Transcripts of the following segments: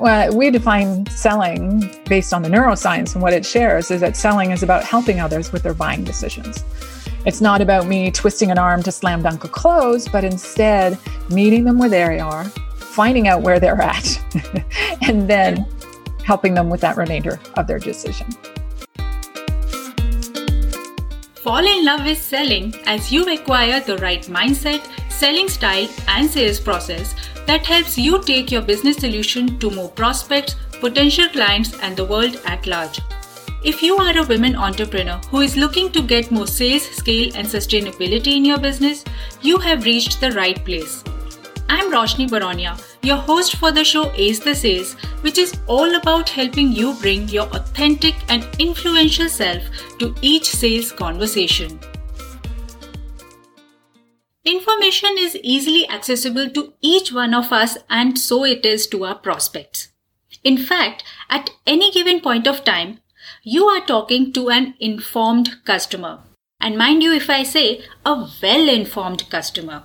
we define selling based on the neuroscience and what it shares is that selling is about helping others with their buying decisions. It's not about me twisting an arm to slam dunk a close, but instead meeting them where they are, finding out where they're at, and then helping them with that remainder of their decision. Fall in love with selling as you acquire the right mindset, selling style, and sales process that helps you take your business solution to more prospects, potential clients, and the world at large. If you are a women entrepreneur who is looking to get more sales, scale, and sustainability in your business, you have reached the right place. I'm Roshni Baronia, your host for the show Ace the Sales, which is all about helping you bring your authentic and influential self to each sales conversation. Information is easily accessible to each one of us, and so it is to our prospects. In fact, at any given point of time, you are talking to an informed customer. And mind you, if I say a well informed customer.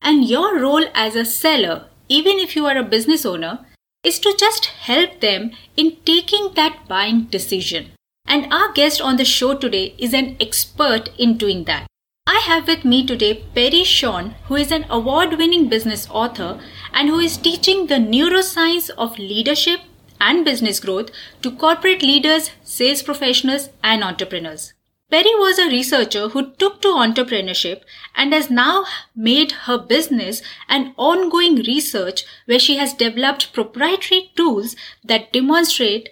And your role as a seller, even if you are a business owner, is to just help them in taking that buying decision. And our guest on the show today is an expert in doing that. I have with me today Peri Shawn, who is an award winning business author and who is teaching the neuroscience of leadership and business growth to corporate leaders, sales professionals, and entrepreneurs. Peri was a researcher who took to entrepreneurship and has now made her business an ongoing research where she has developed proprietary tools that demonstrate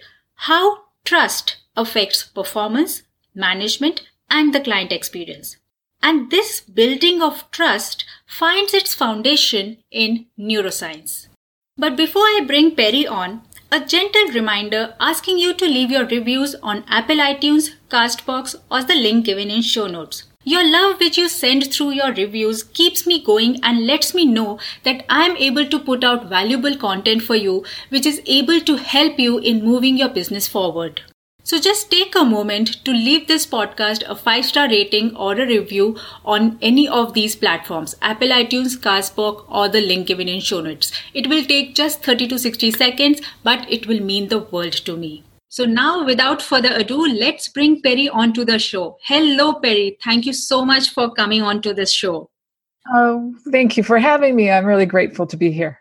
how trust affects performance, management, and the client experience. And this building of trust finds its foundation in neuroscience. But before I bring Peri on, a gentle reminder asking you to leave your reviews on Apple iTunes, Castbox, or the link given in show notes. Your love which you send through your reviews keeps me going and lets me know that I am able to put out valuable content for you which is able to help you in moving your business forward. So just take a moment to leave this podcast a five star rating or a review on any of these platforms Apple iTunes, Castbox, or the link given in show notes. It will take just 30 to 60 seconds, but it will mean the world to me. So now, without further ado, let's bring Peri onto the show. Hello, Peri. Thank you so much for coming onto this show. Oh, thank you for having me. I'm really grateful to be here.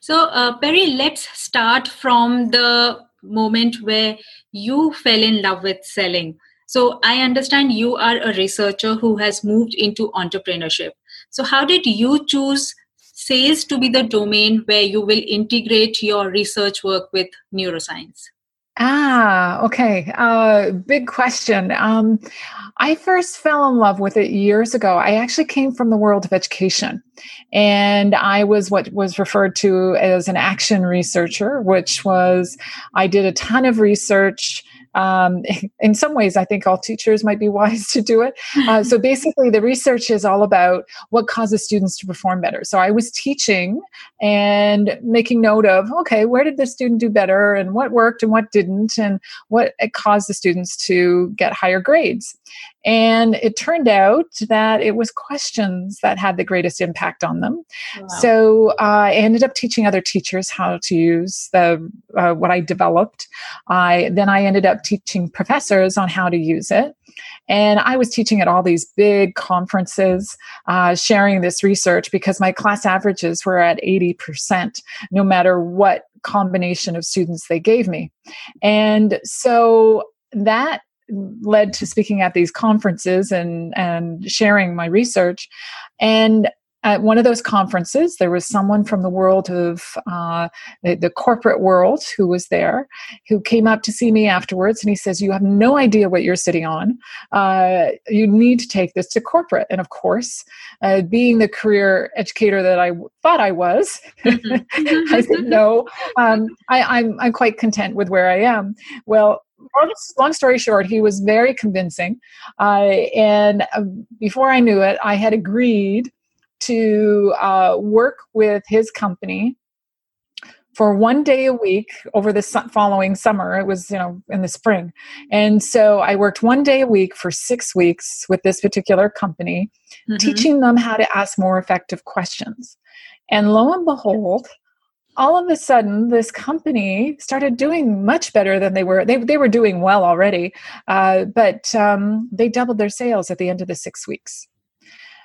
So, uh, Peri, let's start from the moment where you fell in love with selling. So I understand you are a researcher who has moved into entrepreneurship. So how did you choose sales to be the domain where you will integrate your research work with neuroscience? Ah, okay. Uh, big question. Um, I first fell in love with it years ago. I actually came from the world of education, and I was what was referred to as an action researcher, which was I did a ton of research um, in some ways, I think all teachers might be wise to do it. Uh, so basically, the research is all about what causes students to perform better. So I was teaching and making note of, okay, where did the student do better and what worked and what didn't and what caused the students to get higher grades. And it turned out that it was questions that had the greatest impact on them. Wow. So uh, I ended up teaching other teachers how to use the uh, what I developed. I then I ended up teaching professors on how to use it. And I was teaching at all these big conferences, uh, sharing this research because my class averages were at 80%, no matter what combination of students they gave me. And so that led to speaking at these conferences and and sharing my research and at one of those conferences, there was someone from the world of uh, the, the, corporate world who was there, who came up to see me afterwards, and he says, "You have no idea what you're sitting on. Uh, you need to take this to corporate." And of course, uh, being the career educator that I w- thought I was, mm-hmm. I said, "No, um, I, I'm I'm quite content with where I am." Well, long story short, he was very convincing. Uh, and uh, before I knew it, I had agreed to uh, work with his company for one day a week over the following summer. It was, you know, in the spring. And so I worked one day a week for six weeks with this particular company, mm-hmm. teaching them how to ask more effective questions. And lo and behold, all of a sudden this company started doing much better than they were they, they were doing well already uh, but um, they doubled their sales at the end of the six weeks.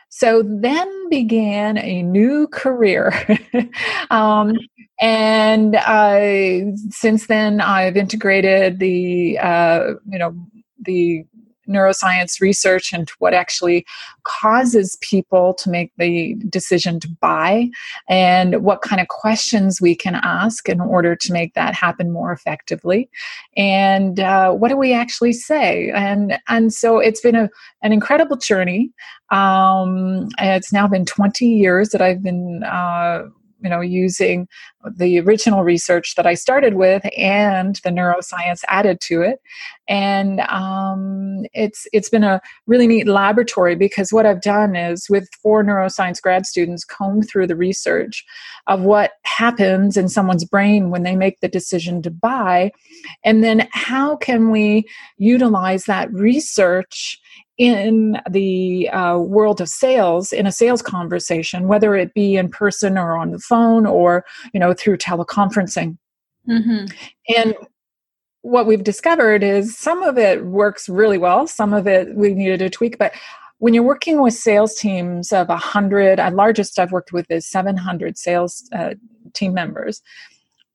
So then began a new career. Um, and uh, since then i've integrated the uh, you know the neuroscience research and what actually causes people to make the decision to buy and what kind of questions we can ask in order to make that happen more effectively. And uh, what do we actually say? And and so it's been a, an incredible journey. Um, it's now been 20 years that i've been uh, you know using the original research that i started with and the neuroscience added to it. And um, it's it's been a really neat laboratory because what i've done is with four neuroscience grad students comb through the research of what happens in someone's brain when they make the decision to buy. And then how can we utilize that research in the uh, world of sales in a sales conversation whether it be in person or on the phone or you know through teleconferencing mm-hmm. and what we've discovered is some of it works really well some of it we needed to tweak but when you're working with sales teams of 100 the largest i've worked with is 700 sales uh, team members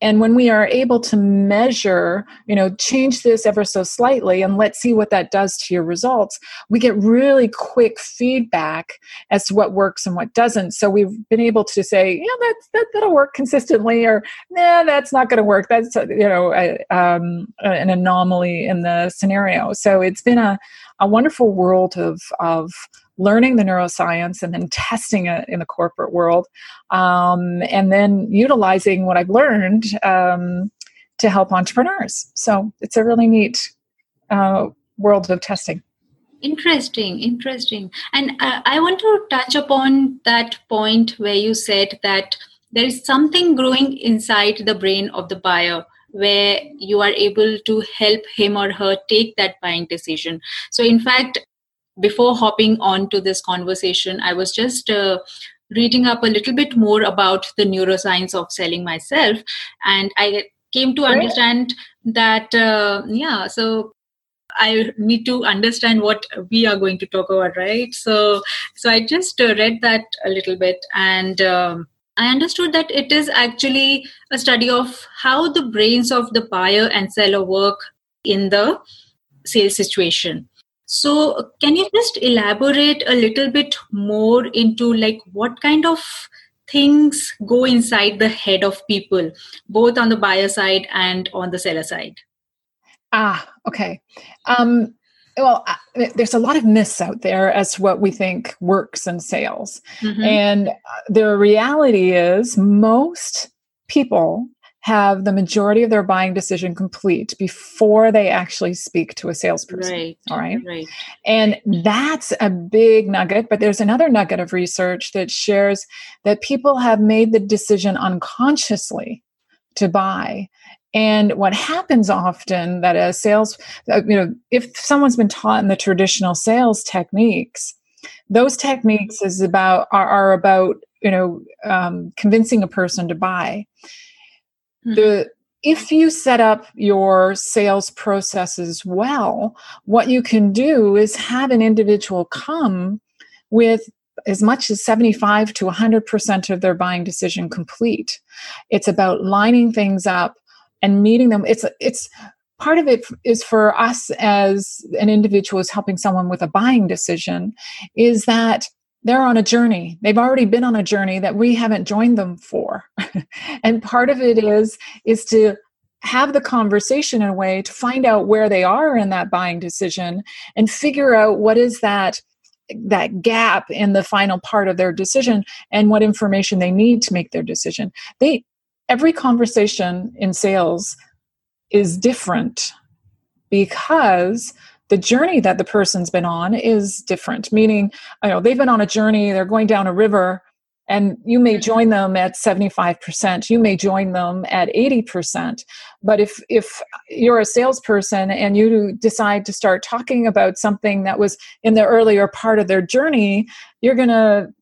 and when we are able to measure you know change this ever so slightly and let's see what that does to your results we get really quick feedback as to what works and what doesn't. So we've been able to say yeah that's that, that'll work consistently or nah that's not going to work. That's you know a, um, an anomaly in the scenario. So it's been a, a wonderful world of of learning the neuroscience and then testing it in the corporate world, um, and then utilizing what I've learned um, to help entrepreneurs. So it's a really neat uh, world of testing. Interesting, interesting. And uh, I want to touch upon that point where you said that there is something growing inside the brain of the buyer where you are able to help him or her take that buying decision. So, in fact, before hopping on to this conversation, I was just uh, reading up a little bit more about the neuroscience of selling myself, and I came to understand that uh, yeah, so I need to understand what we are going to talk about, right? So, so I just uh, read that a little bit, and um, I understood that it is actually a study of how the brains of the buyer and seller work in the sales situation so, can you just elaborate a little bit more into like what kind of things go inside the head of people, both on the buyer side and on the seller side? Ah, okay. Um, well, uh, there's a lot of myths out there as to what we think works in sales. Mm-hmm. And uh, the reality is, most people have the majority of their buying decision complete before they actually speak to a salesperson. Right. All right? right. And that's a big nugget. But there's another nugget of research that shares that people have made the decision unconsciously to buy. And what happens often that a sales, uh, you know, if someone's been taught in the traditional sales techniques, those techniques is about are, are about you know um, convincing a person to buy Mm-hmm. The if you set up your sales processes well, what you can do is have an individual come with as much as 75 to 100% of their buying decision complete. It's about lining things up and meeting them. It's it's part of it is for us as an individual is helping someone with a buying decision is that they're on a journey. They've already been on a journey that we haven't joined them for. and part of it is is to have the conversation in a way to find out where they are in that buying decision and figure out what is that that gap in the final part of their decision and what information they need to make their decision. They every conversation in sales is different because the journey that the person's been on is different meaning you know they've been on a journey they're going down a river and you may mm-hmm. join them at 75% you may join them at 80% but if if you're a salesperson and you decide to start talking about something that was in the earlier part of their journey you're going to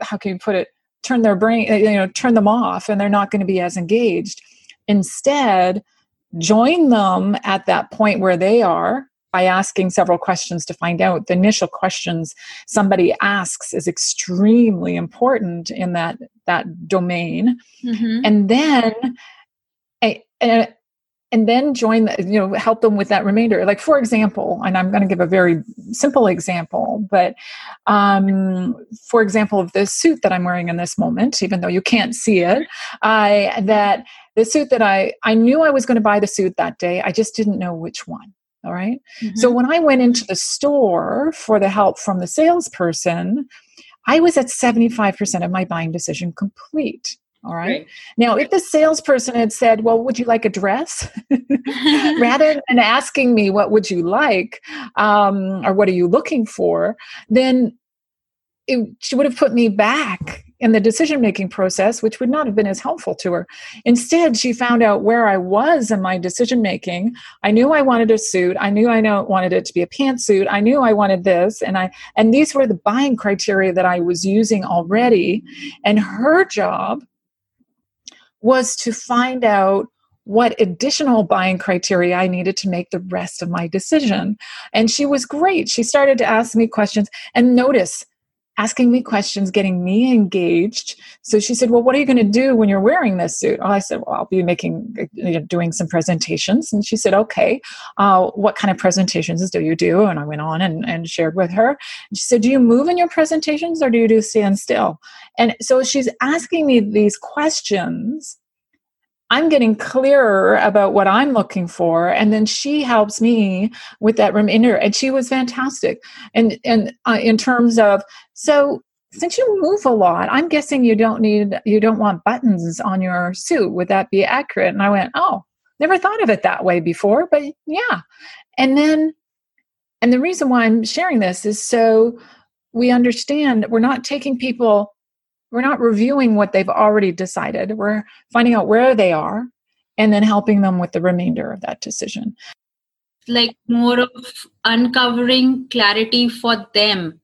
how can you put it turn their brain you know turn them off and they're not going to be as engaged instead join them at that point where they are by asking several questions to find out. The initial questions somebody asks is extremely important in that that domain. Mm-hmm. and then a, a, and then join the, you know help them with that remainder. Like for example and i'm going to give a very simple example but um, for example of the suit that i'm wearing in this moment even though you can't see it i that the suit that i i knew i was going to buy the suit that day i just didn't know which one all right? mm-hmm. so when i went into the store for the help from the salesperson i was at 75% of my buying decision complete all right. right. Now, if the salesperson had said, Well, would you like a dress? rather than asking me, What would you like? Um, or what are you looking for? Then it, she would have put me back in the decision making process, which would not have been as helpful to her. Instead, she found out where I was in my decision making. I knew I wanted a suit. I knew I wanted it to be a pantsuit. I knew I wanted this, and I and these were the buying criteria that I was using already. And her job was to find out what additional buying criteria I needed to make the rest of my decision. And she was great. She started to ask me questions and notice asking me questions, getting me engaged. So she said, "Well, what are you going to do when you're wearing this suit?" Oh, I said, "Well, I'll be making, you know, doing some presentations." And she said, "Okay, uh, what kind of presentations do you do?" And I went on and, and shared with her. And she said, "Do you move in your presentations, or do you do stand still?" And so she's asking me these questions I'm getting clearer about what I'm looking for, and then she helps me with that remainder. And she was fantastic. And and uh, in terms of so since you move a lot, I'm guessing you don't need you don't want buttons on your suit. Would that be accurate? And I went, oh, never thought of it that way before, but yeah. And then, and the reason why I'm sharing this is so we understand we're not taking people we're not reviewing what they've already decided. We're finding out where they are and then helping them with the remainder of that decision. Like more of uncovering clarity for them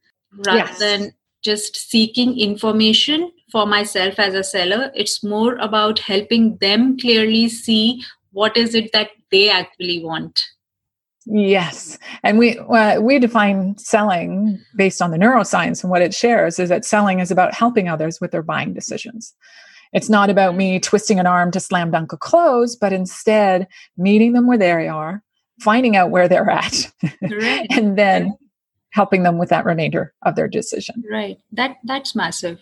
rather yes. than just seeking information for myself as a seller. It's more about helping them clearly see what is it that they actually want. Yes, and we uh, we define selling based on the neuroscience and what it shares is that selling is about helping others with their buying decisions. It's not about me twisting an arm to slam dunk a close, but instead meeting them where they are, finding out where they're at, right. and then helping them with that remainder of their decision. Right. That that's massive.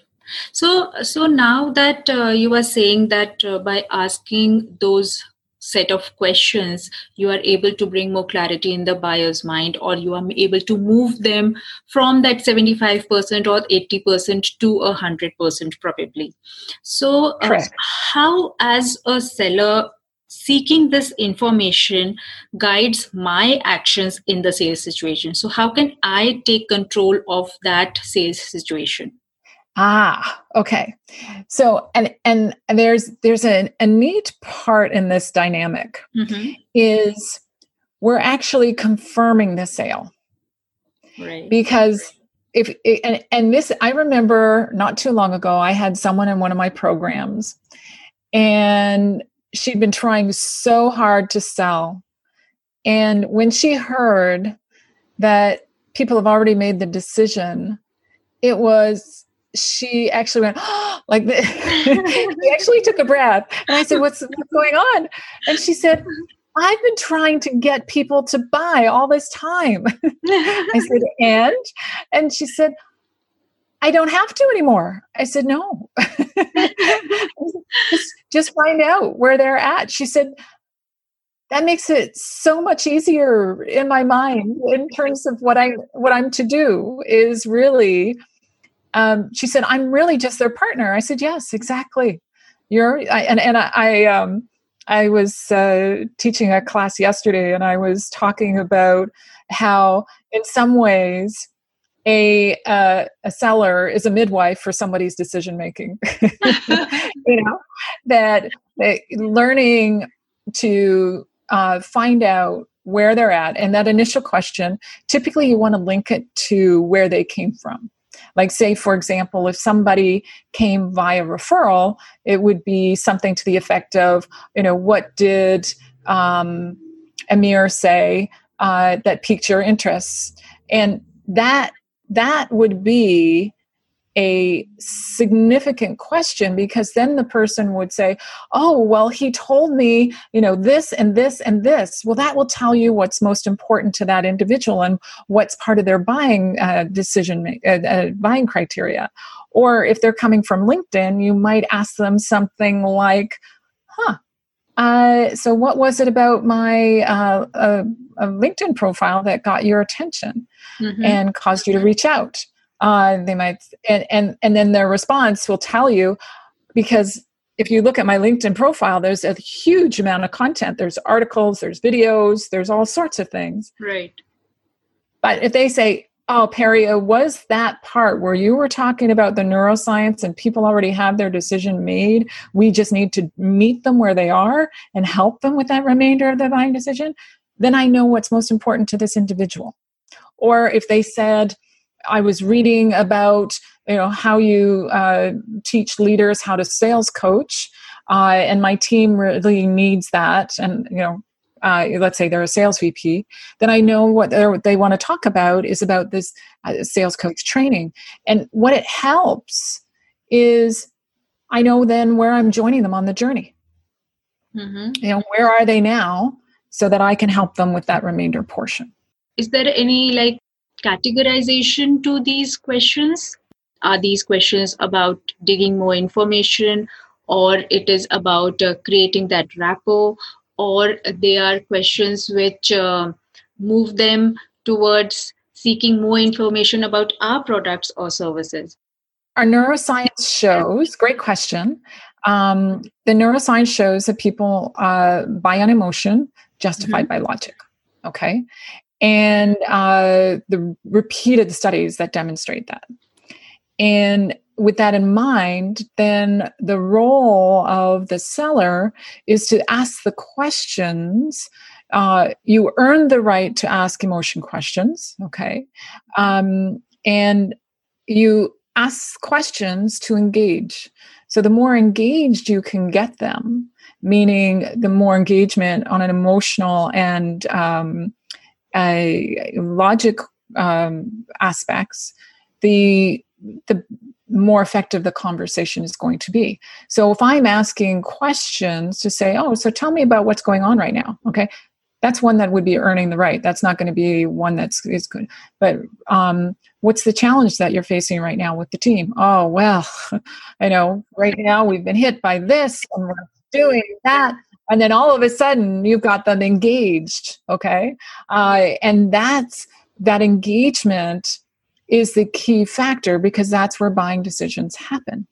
So so now that uh, you are saying that uh, by asking those set of questions you are able to bring more clarity in the buyer's mind or you are able to move them from that 75% or 80% to a 100% probably. So uh, how as a seller seeking this information guides my actions in the sales situation? So how can i take control of that sales situation Ah, okay. So and and, there's there's a, a neat part in this dynamic mm-hmm. is we're actually confirming the sale. Right. Because if and, and this I remember not too long ago I had someone in one of my programs and she'd been trying so hard to sell. And when she heard that people have already made the decision, it was she actually went oh, like this. she actually took a breath and i said what's, what's going on? And she said i've been trying to get people to buy all this time. I said and? And she said i don't have to anymore. I said no. Just, just find out where they're at. She said that makes it so much easier in my mind in terms of what i what i'm to do is really um, she said, I'm really just their partner. I said, yes, exactly. You're, I, and, and I, I, um, I was uh, teaching a class yesterday and I was talking about how, in some ways, a uh, a seller is a midwife for somebody's decision making. you know that, that learning to uh, find out where they're at and that initial question. Typically, you want to link it to where they came from like say for example if somebody came via referral it would be something to the effect of you know what did um, amir say uh, that piqued your interest? And that that would be a significant question because then the person would say oh well he told me you know this and this and this. Well that will tell you what's most important to that individual and what's part of their buying uh, decision uh, uh, buying criteria. Or if they're coming from linkedin you might ask them something like huh uh, so what was it about my uh, uh, linkedin profile that got your attention mm-hmm. and caused you to reach out uh, they might and, and and then their response will tell you because if you look at my linkedin profile there's a huge amount of content. There's articles there's videos there's all sorts of things. Right. But if they say oh Peri was that part where you were talking about the neuroscience and people already have their decision made we just need to meet them where they are and help them with that remainder of the buying decision then i know what's most important to this individual. Or if they said I was reading about you know how you uh, teach leaders how to sales coach, uh, and my team really needs that. And you know, uh, let's say they're a sales VP, then I know what they want to talk about is about this uh, sales coach training. And what it helps is I know then where I'm joining them on the journey. Mm-hmm. You know, where are they now, so that I can help them with that remainder portion. Is there any like categorization to these questions? Are these questions about digging more information, or it is about uh, creating that rapport, or they are questions which uh, move them towards seeking more information about our products or services? Our neuroscience shows, great question. Um, the neuroscience shows that people uh, buy on emotion justified mm-hmm. by logic. Okay and uh, the repeated studies that demonstrate that. And with that in mind, then the role of the seller is to ask the questions. Uh, you earn the right to ask emotion questions, okay? Um, and you ask questions to engage. So the more engaged you can get them, meaning the more engagement on an emotional and um, logic um, aspects, the the more effective the conversation is going to be. So if I'm asking questions to say, "Oh, so tell me about what's going on right now," okay, that's one that would be earning the right. That's not going to be one that's is good. But um, what's the challenge that you're facing right now with the team? Oh well, I know right now we've been hit by this and we're doing that and then all of a sudden you've got them engaged okay? Uh, and that's that engagement is the key factor because that's where buying decisions happen.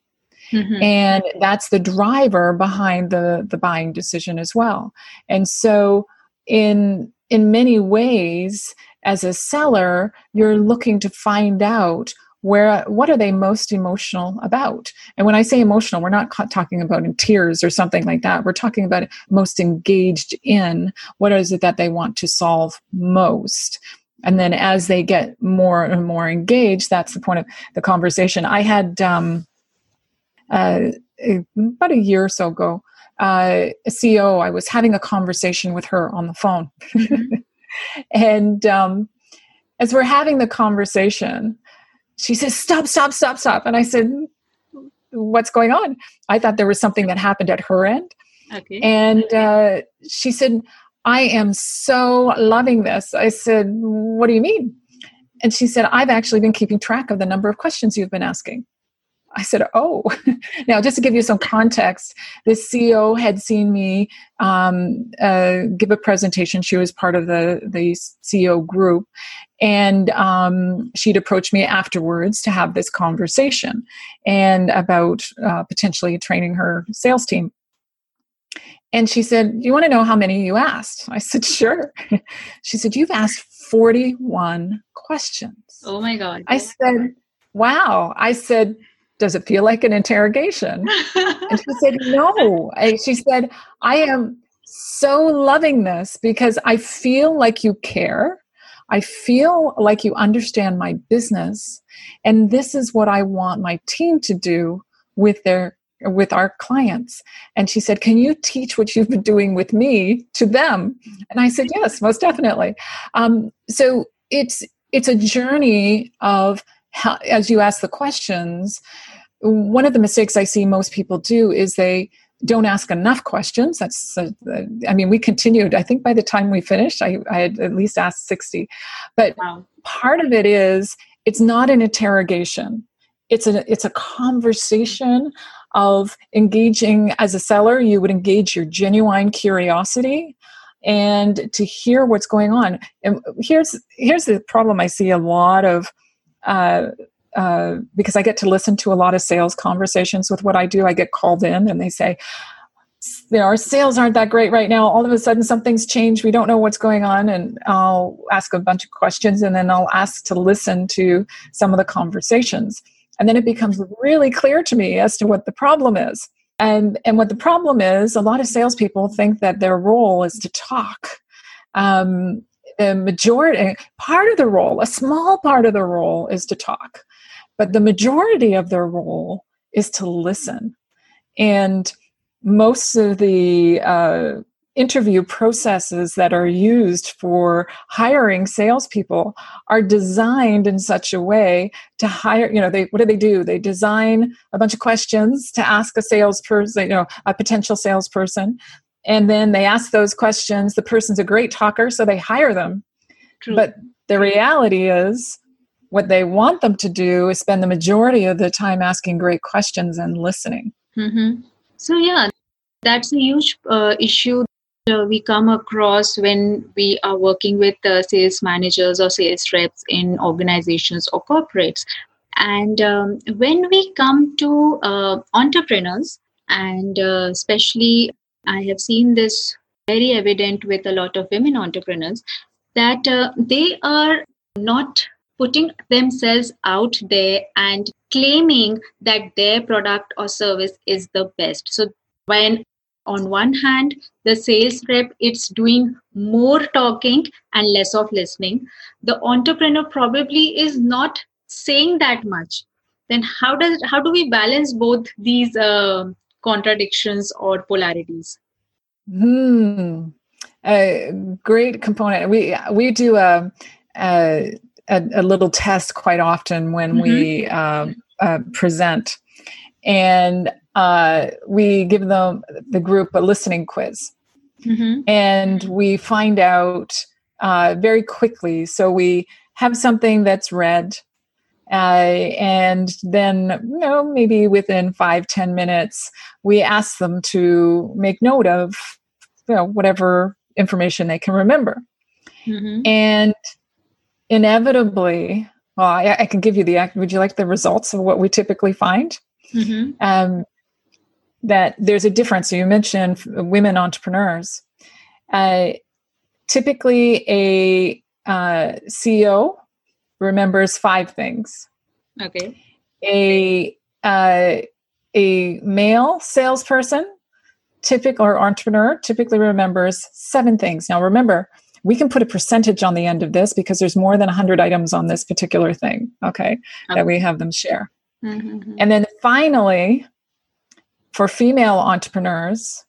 Mm-hmm. and that's the driver behind the the buying decision as well. And so in in many ways as a seller you're looking to find out where what are they most emotional about? And when i say emotional we're not talking about in tears or something like that. We're talking about most engaged in what is it that they want to solve most. And then as they get more and more engaged that's the point of the conversation. I had um, uh, about a year or so ago uh, a ceo i was having a conversation with her on the phone. Mm-hmm. and um, as we're having the conversation she says, Stop, stop, stop, stop. And I said, What's going on? I thought there was something that happened at her end. Okay. And uh, she said, I am so loving this. I said, What do you mean? And she said, I've actually been keeping track of the number of questions you've been asking. I said, Oh, now just to give you some context, this CEO had seen me um, uh, give a presentation. She was part of the, the CEO group. And um, she'd approached me afterwards to have this conversation and about uh, potentially training her sales team. And she said, Do you want to know how many you asked? I said, Sure. she said, You've asked 41 questions. Oh my God. I said, Wow. I said, does it feel like an interrogation? and she said, no. And she said, I am so loving this because I feel like you care. I feel like you understand my business, and this is what I want my team to do with their with our clients and she said can you teach what you've been doing with me to them and i said yes most definitely um, so it's it's a journey of how, as you ask the questions one of the mistakes i see most people do is they don't ask enough questions. That's uh, i mean we continued i think by the time we finished i, I had at least asked 60 but wow. part of it is it's not an interrogation. It's a it's a conversation of engaging as a seller you would engage your genuine curiosity and to hear what's going on. And here's here's the problem i see a lot of uh, uh, because i get to listen to a lot of sales conversations with what i do i get called in and they say you know, our sales aren't that great right now. All of a sudden, something's changed. We don't know what's going on. And I'll ask a bunch of questions and then I'll ask to listen to some of the conversations. And then it becomes really clear to me as to what the problem is. And, and what the problem is, a lot of salespeople think that their role is to talk. Um, the majority, part of the role, a small part of the role is to talk, but the majority of their role is to listen. And most of the uh, interview processes that are used for hiring salespeople are designed in such a way to hire, you know, they what do they do? They design a bunch of questions to ask a salesperson, you know, a potential salesperson. And then they ask those questions. The person's a great talker, so they hire them. True. But the reality is, what they want them to do is spend the majority of the time asking great questions and listening. Mm-hmm. So, yeah, that's a huge uh, issue uh, we come across when we are working with uh, sales managers or sales reps in organizations or corporates. And um, when we come to uh, entrepreneurs, and uh, especially I have seen this very evident with a lot of women entrepreneurs, that uh, they are not putting themselves out there and claiming that their product or service is the best. So when on one hand the sales rep it's doing more talking and less of listening the entrepreneur probably is not saying that much then how does how do we balance both these uh, contradictions or polarities. Hmm. A great component. We we do a a, a little test quite often when mm-hmm. we uh, uh, present. And uh, we give them the group a listening quiz. Mm-hmm. and we find out uh, very quickly. So we have something that's read uh, and then you know maybe within five ten minutes we ask them to make note of you know whatever information they can remember mm-hmm. and inevitably well I, I, can give you the act, would you like the results of what we typically find mm-hmm. um, that there's a difference. So you mentioned women entrepreneurs. Uh, typically, a uh, CEO remembers five things. Okay. A uh, a male salesperson, typical or entrepreneur, typically remembers seven things. Now, remember, we can put a percentage on the end of this because there's more than 100 items on this particular thing. Okay, okay. that we have them share. Mm-hmm. And then finally, for female entrepreneurs,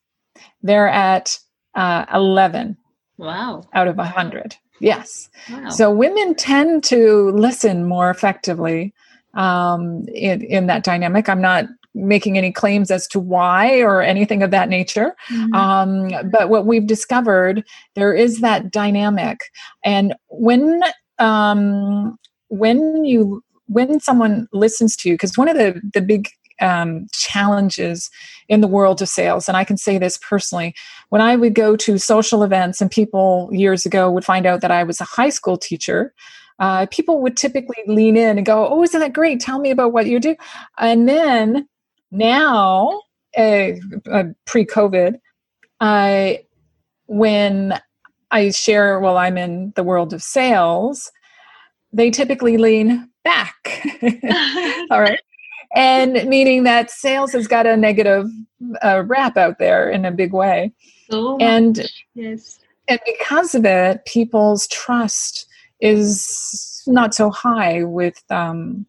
they're at uh, 11. Wow. Out of 100. Yes. Wow. So women tend to listen more effectively um, in, in that dynamic. I'm not making any claims as to why or anything of that nature. Mm-hmm. Um, but what we've discovered, there is that dynamic. And when um, when you when someone listens to you, because one of the the big um, challenges in the world of sales. And I can say this personally. When I would go to social events, and people years ago would find out that I was a high school teacher, uh, people would typically lean in and go, Oh, isn't that great? Tell me about what you do. And then now, uh, uh, pre COVID, I when I share, well, I'm in the world of sales, they typically lean back. All right and meaning that sales has got a negative uh, rap out there in a big way. So and yes, and because of it, people's trust is not so high with um,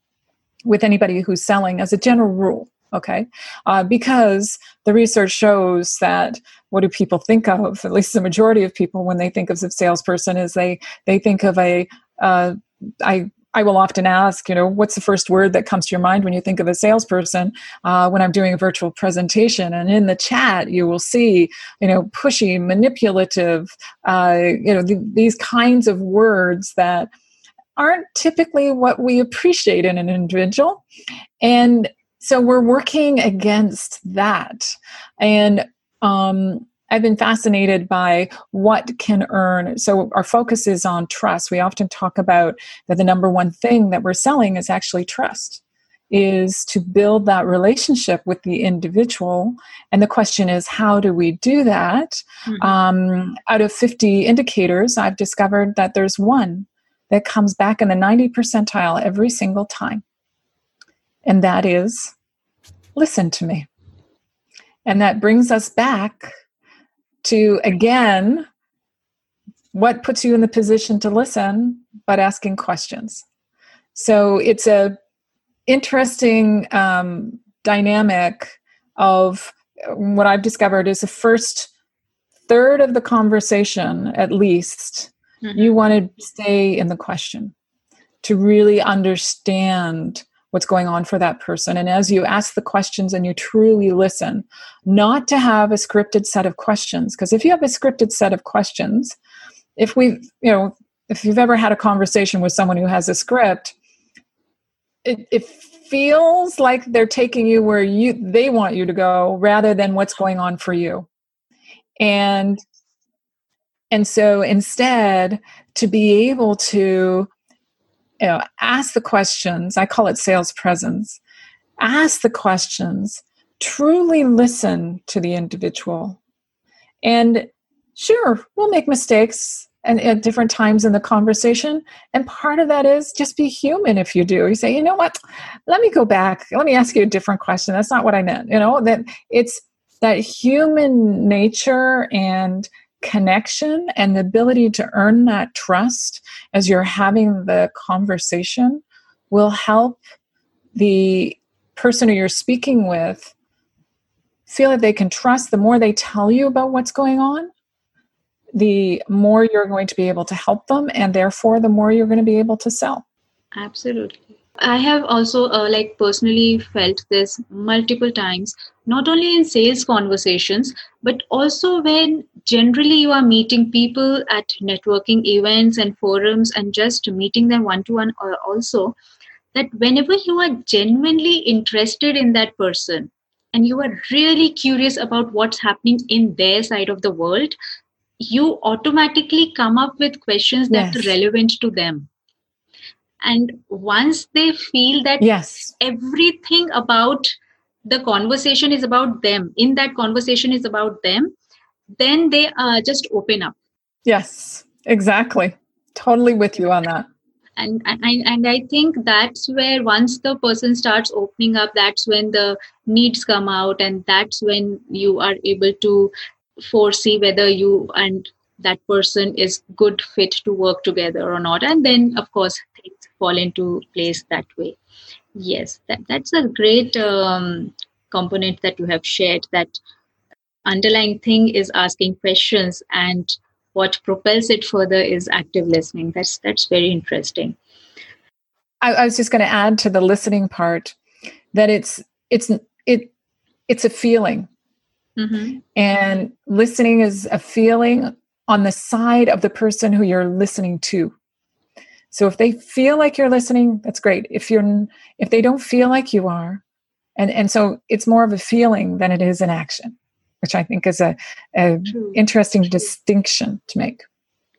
with anybody who's selling as a general rule okay? Uh, because the research shows that what do people think of at least the majority of people when they think of a salesperson is they they think of a uh, I I will often ask, you know, what's the first word that comes to your mind when you think of a salesperson uh, when I'm doing a virtual presentation? And in the chat, you will see, you know, pushy, manipulative, uh, you know, th- these kinds of words that aren't typically what we appreciate in an individual. And so we're working against that. And um, I've been fascinated by what can earn. So our focus is on trust. We often talk about that the number one thing that we're selling is actually trust is to build that relationship with the individual. And the question is, how do we do that? Mm-hmm. Um, out of 50 indicators, I've discovered that there's one that comes back in the 90 percentile every single time. And that is, listen to me. And that brings us back to again what puts you in the position to listen but asking questions so it's a interesting um, dynamic of what i've discovered is the first third of the conversation at least mm-hmm. you want to stay in the question to really understand what's going on for that person. And as you ask the questions and you truly listen, not to have a scripted set of questions, because if you have a scripted set of questions, if we've, you know, if you've ever had a conversation with someone who has a script, it, it feels like they're taking you where you they want you to go rather than what's going on for you. And and so instead to be able to you know, ask the questions. I call it sales presence. Ask the questions, truly listen to the individual. And sure, we'll make mistakes and at different times in the conversation. And part of that is just be human if you do. You say, you know what, let me go back. Let me ask you a different question. That's not what I meant. You know, that it's that human nature and connection and the ability to earn that trust as you're having the conversation will help the person who you're speaking with feel that they can trust. The more they tell you about what's going on the more you're going to be able to help them and therefore the more you're going to be able to sell. Absolutely. I have also uh, like personally felt this multiple times, not only in sales conversations, but also when generally you are meeting people at networking events and forums and just meeting them one to one also that whenever you are genuinely interested in that person and you are really curious about what's happening in their side of the world, you automatically come up with questions that yes. are relevant to them and once they feel that yes everything about the conversation is about them in that conversation is about them then they uh, just open up. Yes exactly. Totally with you on that. And, and and i think that's where once the person starts opening up that's when the needs come out and that's when you are able to foresee whether you and that person is good fit to work together or not. And then of course things fall into place that way yes that, that's a great um, component that you have shared that underlying thing is asking questions and what propels it further is active listening. That's that's very interesting. I, I was just going to add to the listening part that it's it's it it's a feeling. Mm-hmm. and listening is a feeling on the side of the person who you're listening to so if they feel like you're listening, that's great. If you're if they don't feel like you are, and and so it's more of a feeling than it is an action, which I think is a, a interesting distinction to make.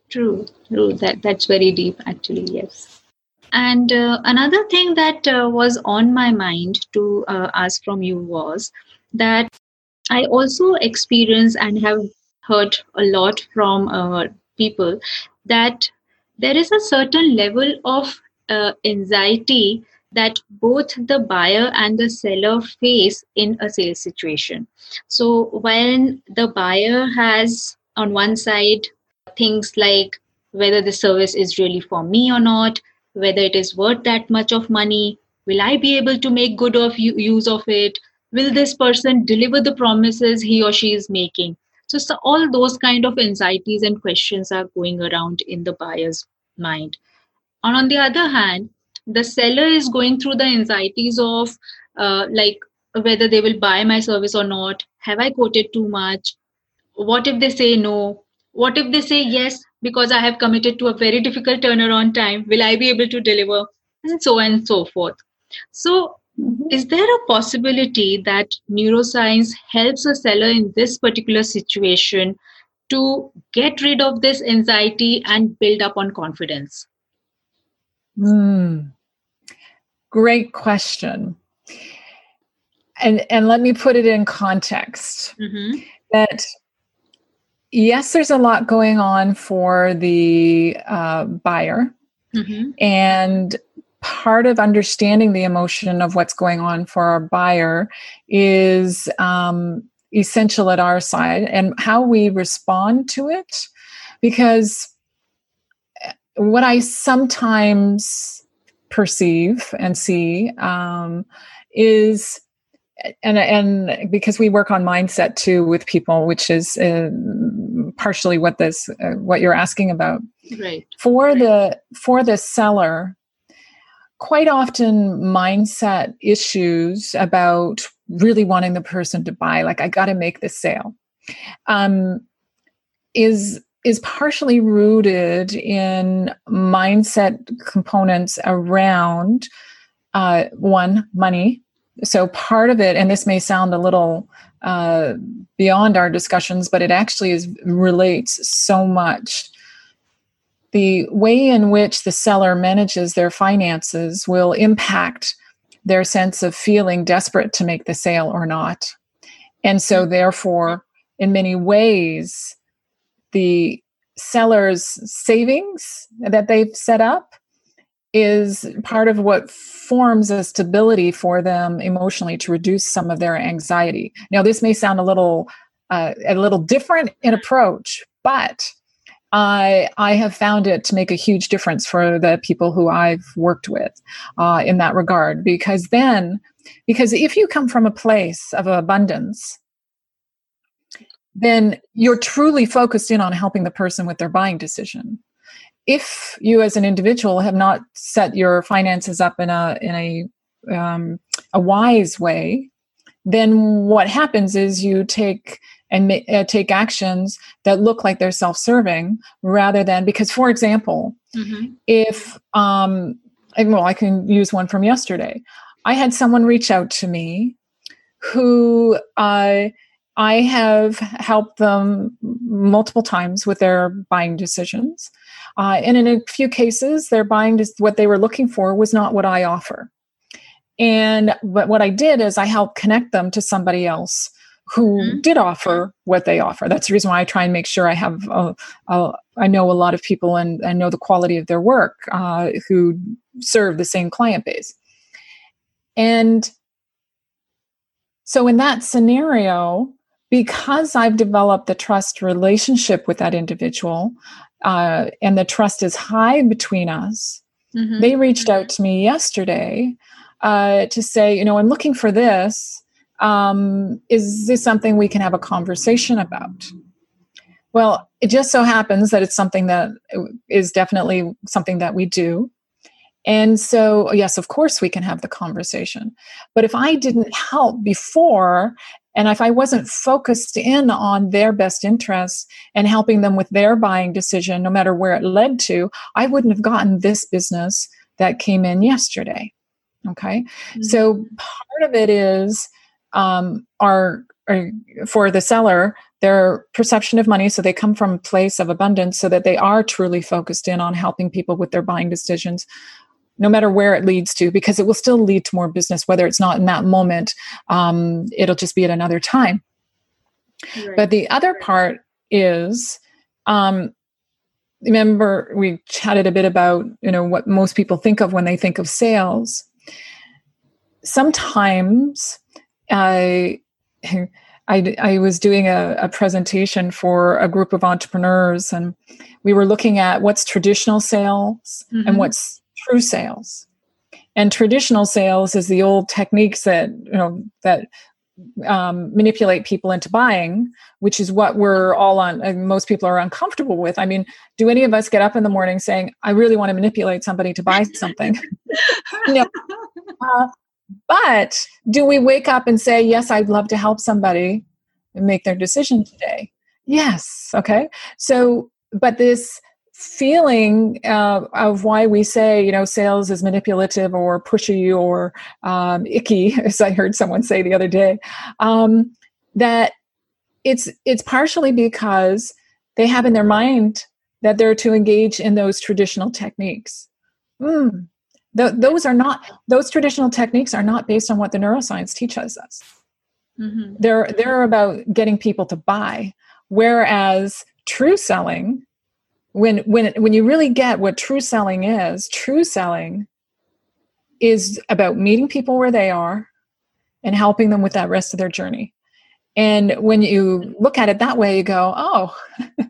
True, true. That that's very deep, actually. Yes. And uh, another thing that uh, was on my mind to uh, ask from you was that I also experience and have heard a lot from uh, people that there is a certain level of uh, anxiety that both the buyer and the seller face in a sales situation. So, when the buyer has on one side things like whether the service is really for me or not, whether it is worth that much of money, will I be able to make good of use of it? Will this person deliver the promises he or she is making? So, so all those kind of anxieties and questions are going around in the buyer's mind. And on the other hand, the seller is going through the anxieties of uh, like whether they will buy my service or not. Have I quoted too much? What if they say no? What if they say yes because I have committed to a very difficult turnaround time? Will I be able to deliver? And so on and so forth. So, mm-hmm. is there a possibility that neuroscience helps a seller in this particular situation to get rid of this anxiety and build up on confidence? Mm. Great question. And and let me put it in context. Mm-hmm. That yes, there's a lot going on for the uh, buyer, mm-hmm. and part of understanding the emotion of what's going on for our buyer is um, essential at our side, and how we respond to it, because what I sometimes perceive and see um, is and and because we work on mindset too with people which is uh, partially what this uh, what you're asking about. Right. For right. the for the seller quite often mindset issues about really wanting the person to buy like i got to make this sale. Um, is is partially rooted in mindset components around uh, one money. So part of it and this may sound a little uh, beyond our discussions but it actually is relates so much the way in which the seller manages their finances will impact their sense of feeling desperate to make the sale or not and so therefore in many ways the seller's savings that they've set up is part of what forms a stability for them emotionally to reduce some of their anxiety. Now, this may sound a little uh, a little different in approach, but I I have found it to make a huge difference for the people who I've worked with uh, in that regard. Because then, because if you come from a place of abundance, then you're truly focused in on helping the person with their buying decision if you as an individual have not set your finances up in a in a um, a wise way then what happens is you take and ma- uh, take actions that look like they're self-serving rather than because for example mm-hmm. if um well i can use one from yesterday i had someone reach out to me who uh, I have helped them multiple times with their buying decisions. Uh, and in a few cases, their buying just what they were looking for was not what I offer. And but what I did is I helped connect them to somebody else who mm-hmm. did offer what they offer. That's the reason why I try and make sure I have a, a, I know a lot of people and, I know the quality of their work uh, who serve the same client base. And so in that scenario, because I've developed the trust relationship with that individual, uh, and the trust is high between us, mm-hmm. they reached out to me yesterday uh, to say, you know, I'm looking for this. Um, is this something we can have a conversation about? Well, it just so happens that it's something that is definitely something that we do. And so, yes, of course, we can have the conversation. But if I didn't help before and if I wasn't focused in on their best interests and helping them with their buying decision, no matter where it led to, I wouldn't have gotten this business that came in yesterday. Okay. Mm-hmm. So part of it is um, our, our, for the seller, their perception of money. So they come from a place of abundance so that they are truly focused in on helping people with their buying decisions no matter where it leads to, because it will still lead to more business, whether it's not in that moment, um, it'll just be at another time. Right. But the other part is, um, remember we chatted a bit about you know what most people think of when they think of sales. Sometimes, I. I, I was doing a, a presentation for a group of entrepreneurs, and we were looking at what's traditional sales mm-hmm. and what's true sales. And traditional sales is the old techniques that you know that um, manipulate people into buying, which is what we're all on. Uh, most people are uncomfortable with. I mean, do any of us get up in the morning saying, "I really want to manipulate somebody to buy something"? no. Uh, but do we wake up and say, "Yes, I'd love to help somebody make their decision today"? Yes. Okay. So, but this feeling uh, of why we say you know sales is manipulative or pushy or um, icky as i heard someone say the other day um, that it's it's partially because they have in their mind that they're to engage in those traditional techniques mm. Th- those are not those traditional techniques are not based on what the neuroscience teaches us. Mm-hmm. they're they're about getting people to buy. Whereas true selling when when when you really get what true selling is true selling is about meeting people where they are and helping them with that rest of their journey. And when you look at it that way you go oh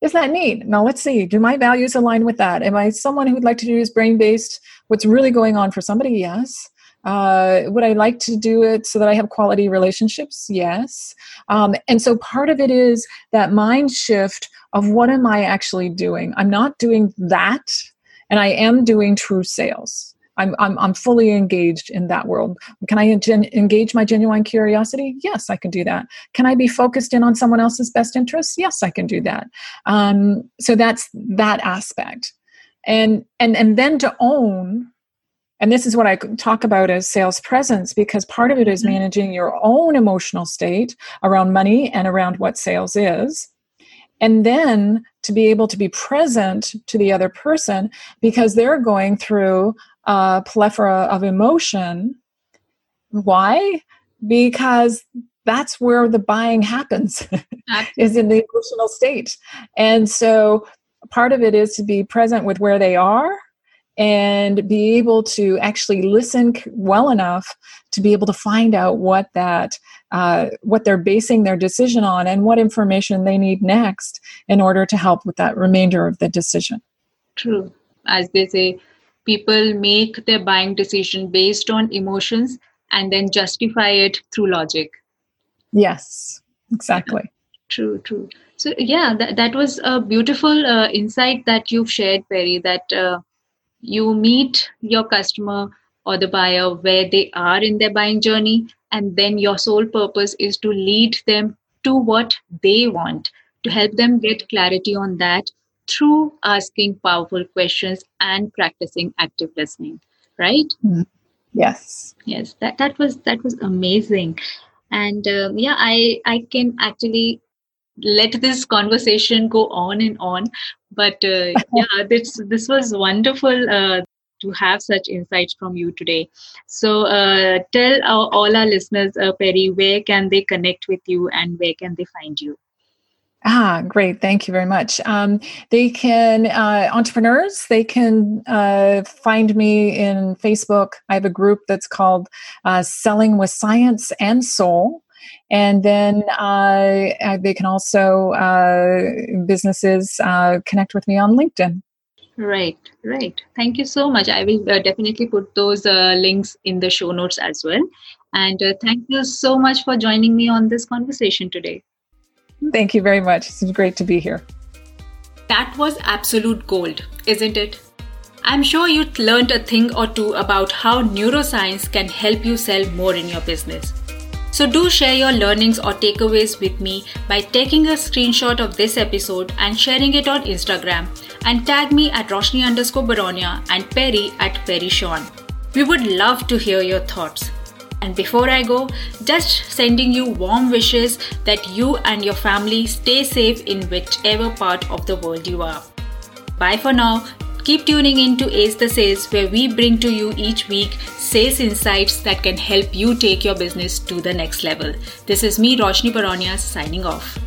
is that neat now let's see do my values align with that am i someone who would like to use brain based what's really going on for somebody yes uh, would I like to do it so that I have quality relationships? Yes. Um, and so part of it is that mind shift of what am I actually doing? I'm not doing that, and I am doing true sales. I'm, I'm, I'm fully engaged in that world. Can I gen- engage my genuine curiosity? Yes, I can do that. Can I be focused in on someone else's best interests? Yes, I can do that. Um, so that's that aspect. And, and, and then to own and this is what I talk about as sales presence because part of it is mm-hmm. managing your own emotional state around money and around what sales is. And then to be able to be present to the other person because they're going through plethora of emotion. Why? Because that's where the buying happens is in the emotional state and so part of it is to be present with where they are and be able to actually listen well enough to be able to find out what that uh, what they're basing their decision on and what information they need next in order to help with that remainder of the decision true as they say people make their buying decision based on emotions and then justify it through logic. Yes exactly. True true. So yeah that, that was a beautiful uh, insight that you've shared Peri that uh, you meet your customer or the buyer where they are in their buying journey and then your sole purpose is to lead them to what they want to help them get clarity on that through asking powerful questions and practicing active listening right? Mm-hmm. yes. Yes that that was that was amazing. And uh, yeah i i can actually let this conversation go on and on but uh, yeah this this was wonderful uh, to have such insights from you today. So uh, tell our, all our listeners uh, Peri where can they connect with you and where can they find you Ah, great. Thank you very much. Um, they can, uh, entrepreneurs, they can uh, find me in Facebook. I have a group that's called uh, Selling with Science and Soul. And then they can also, uh, businesses, uh, connect with me on LinkedIn. Right, right. Thank you so much. I will uh, definitely put those links in the show notes as well. And thank you so much for joining me on this conversation today. Thank you very much. It's great to be here. That was absolute gold, isn't it? I'm sure you learned a thing or two about how neuroscience can help you sell more in your business. So do share your learnings or takeaways with me by taking a screenshot of this episode and sharing it on Instagram and tag me at Roshni underscore Baronia and Peri at Peri Shawn. We would love to hear your thoughts. And before I go, just sending you warm wishes that you and your family stay safe in whichever part of the world you are. Bye for now. Keep tuning in to Ace the Sales, where we bring to you each week sales insights that can help you take your business to the next level. This is me, Roshni Baronia, signing off.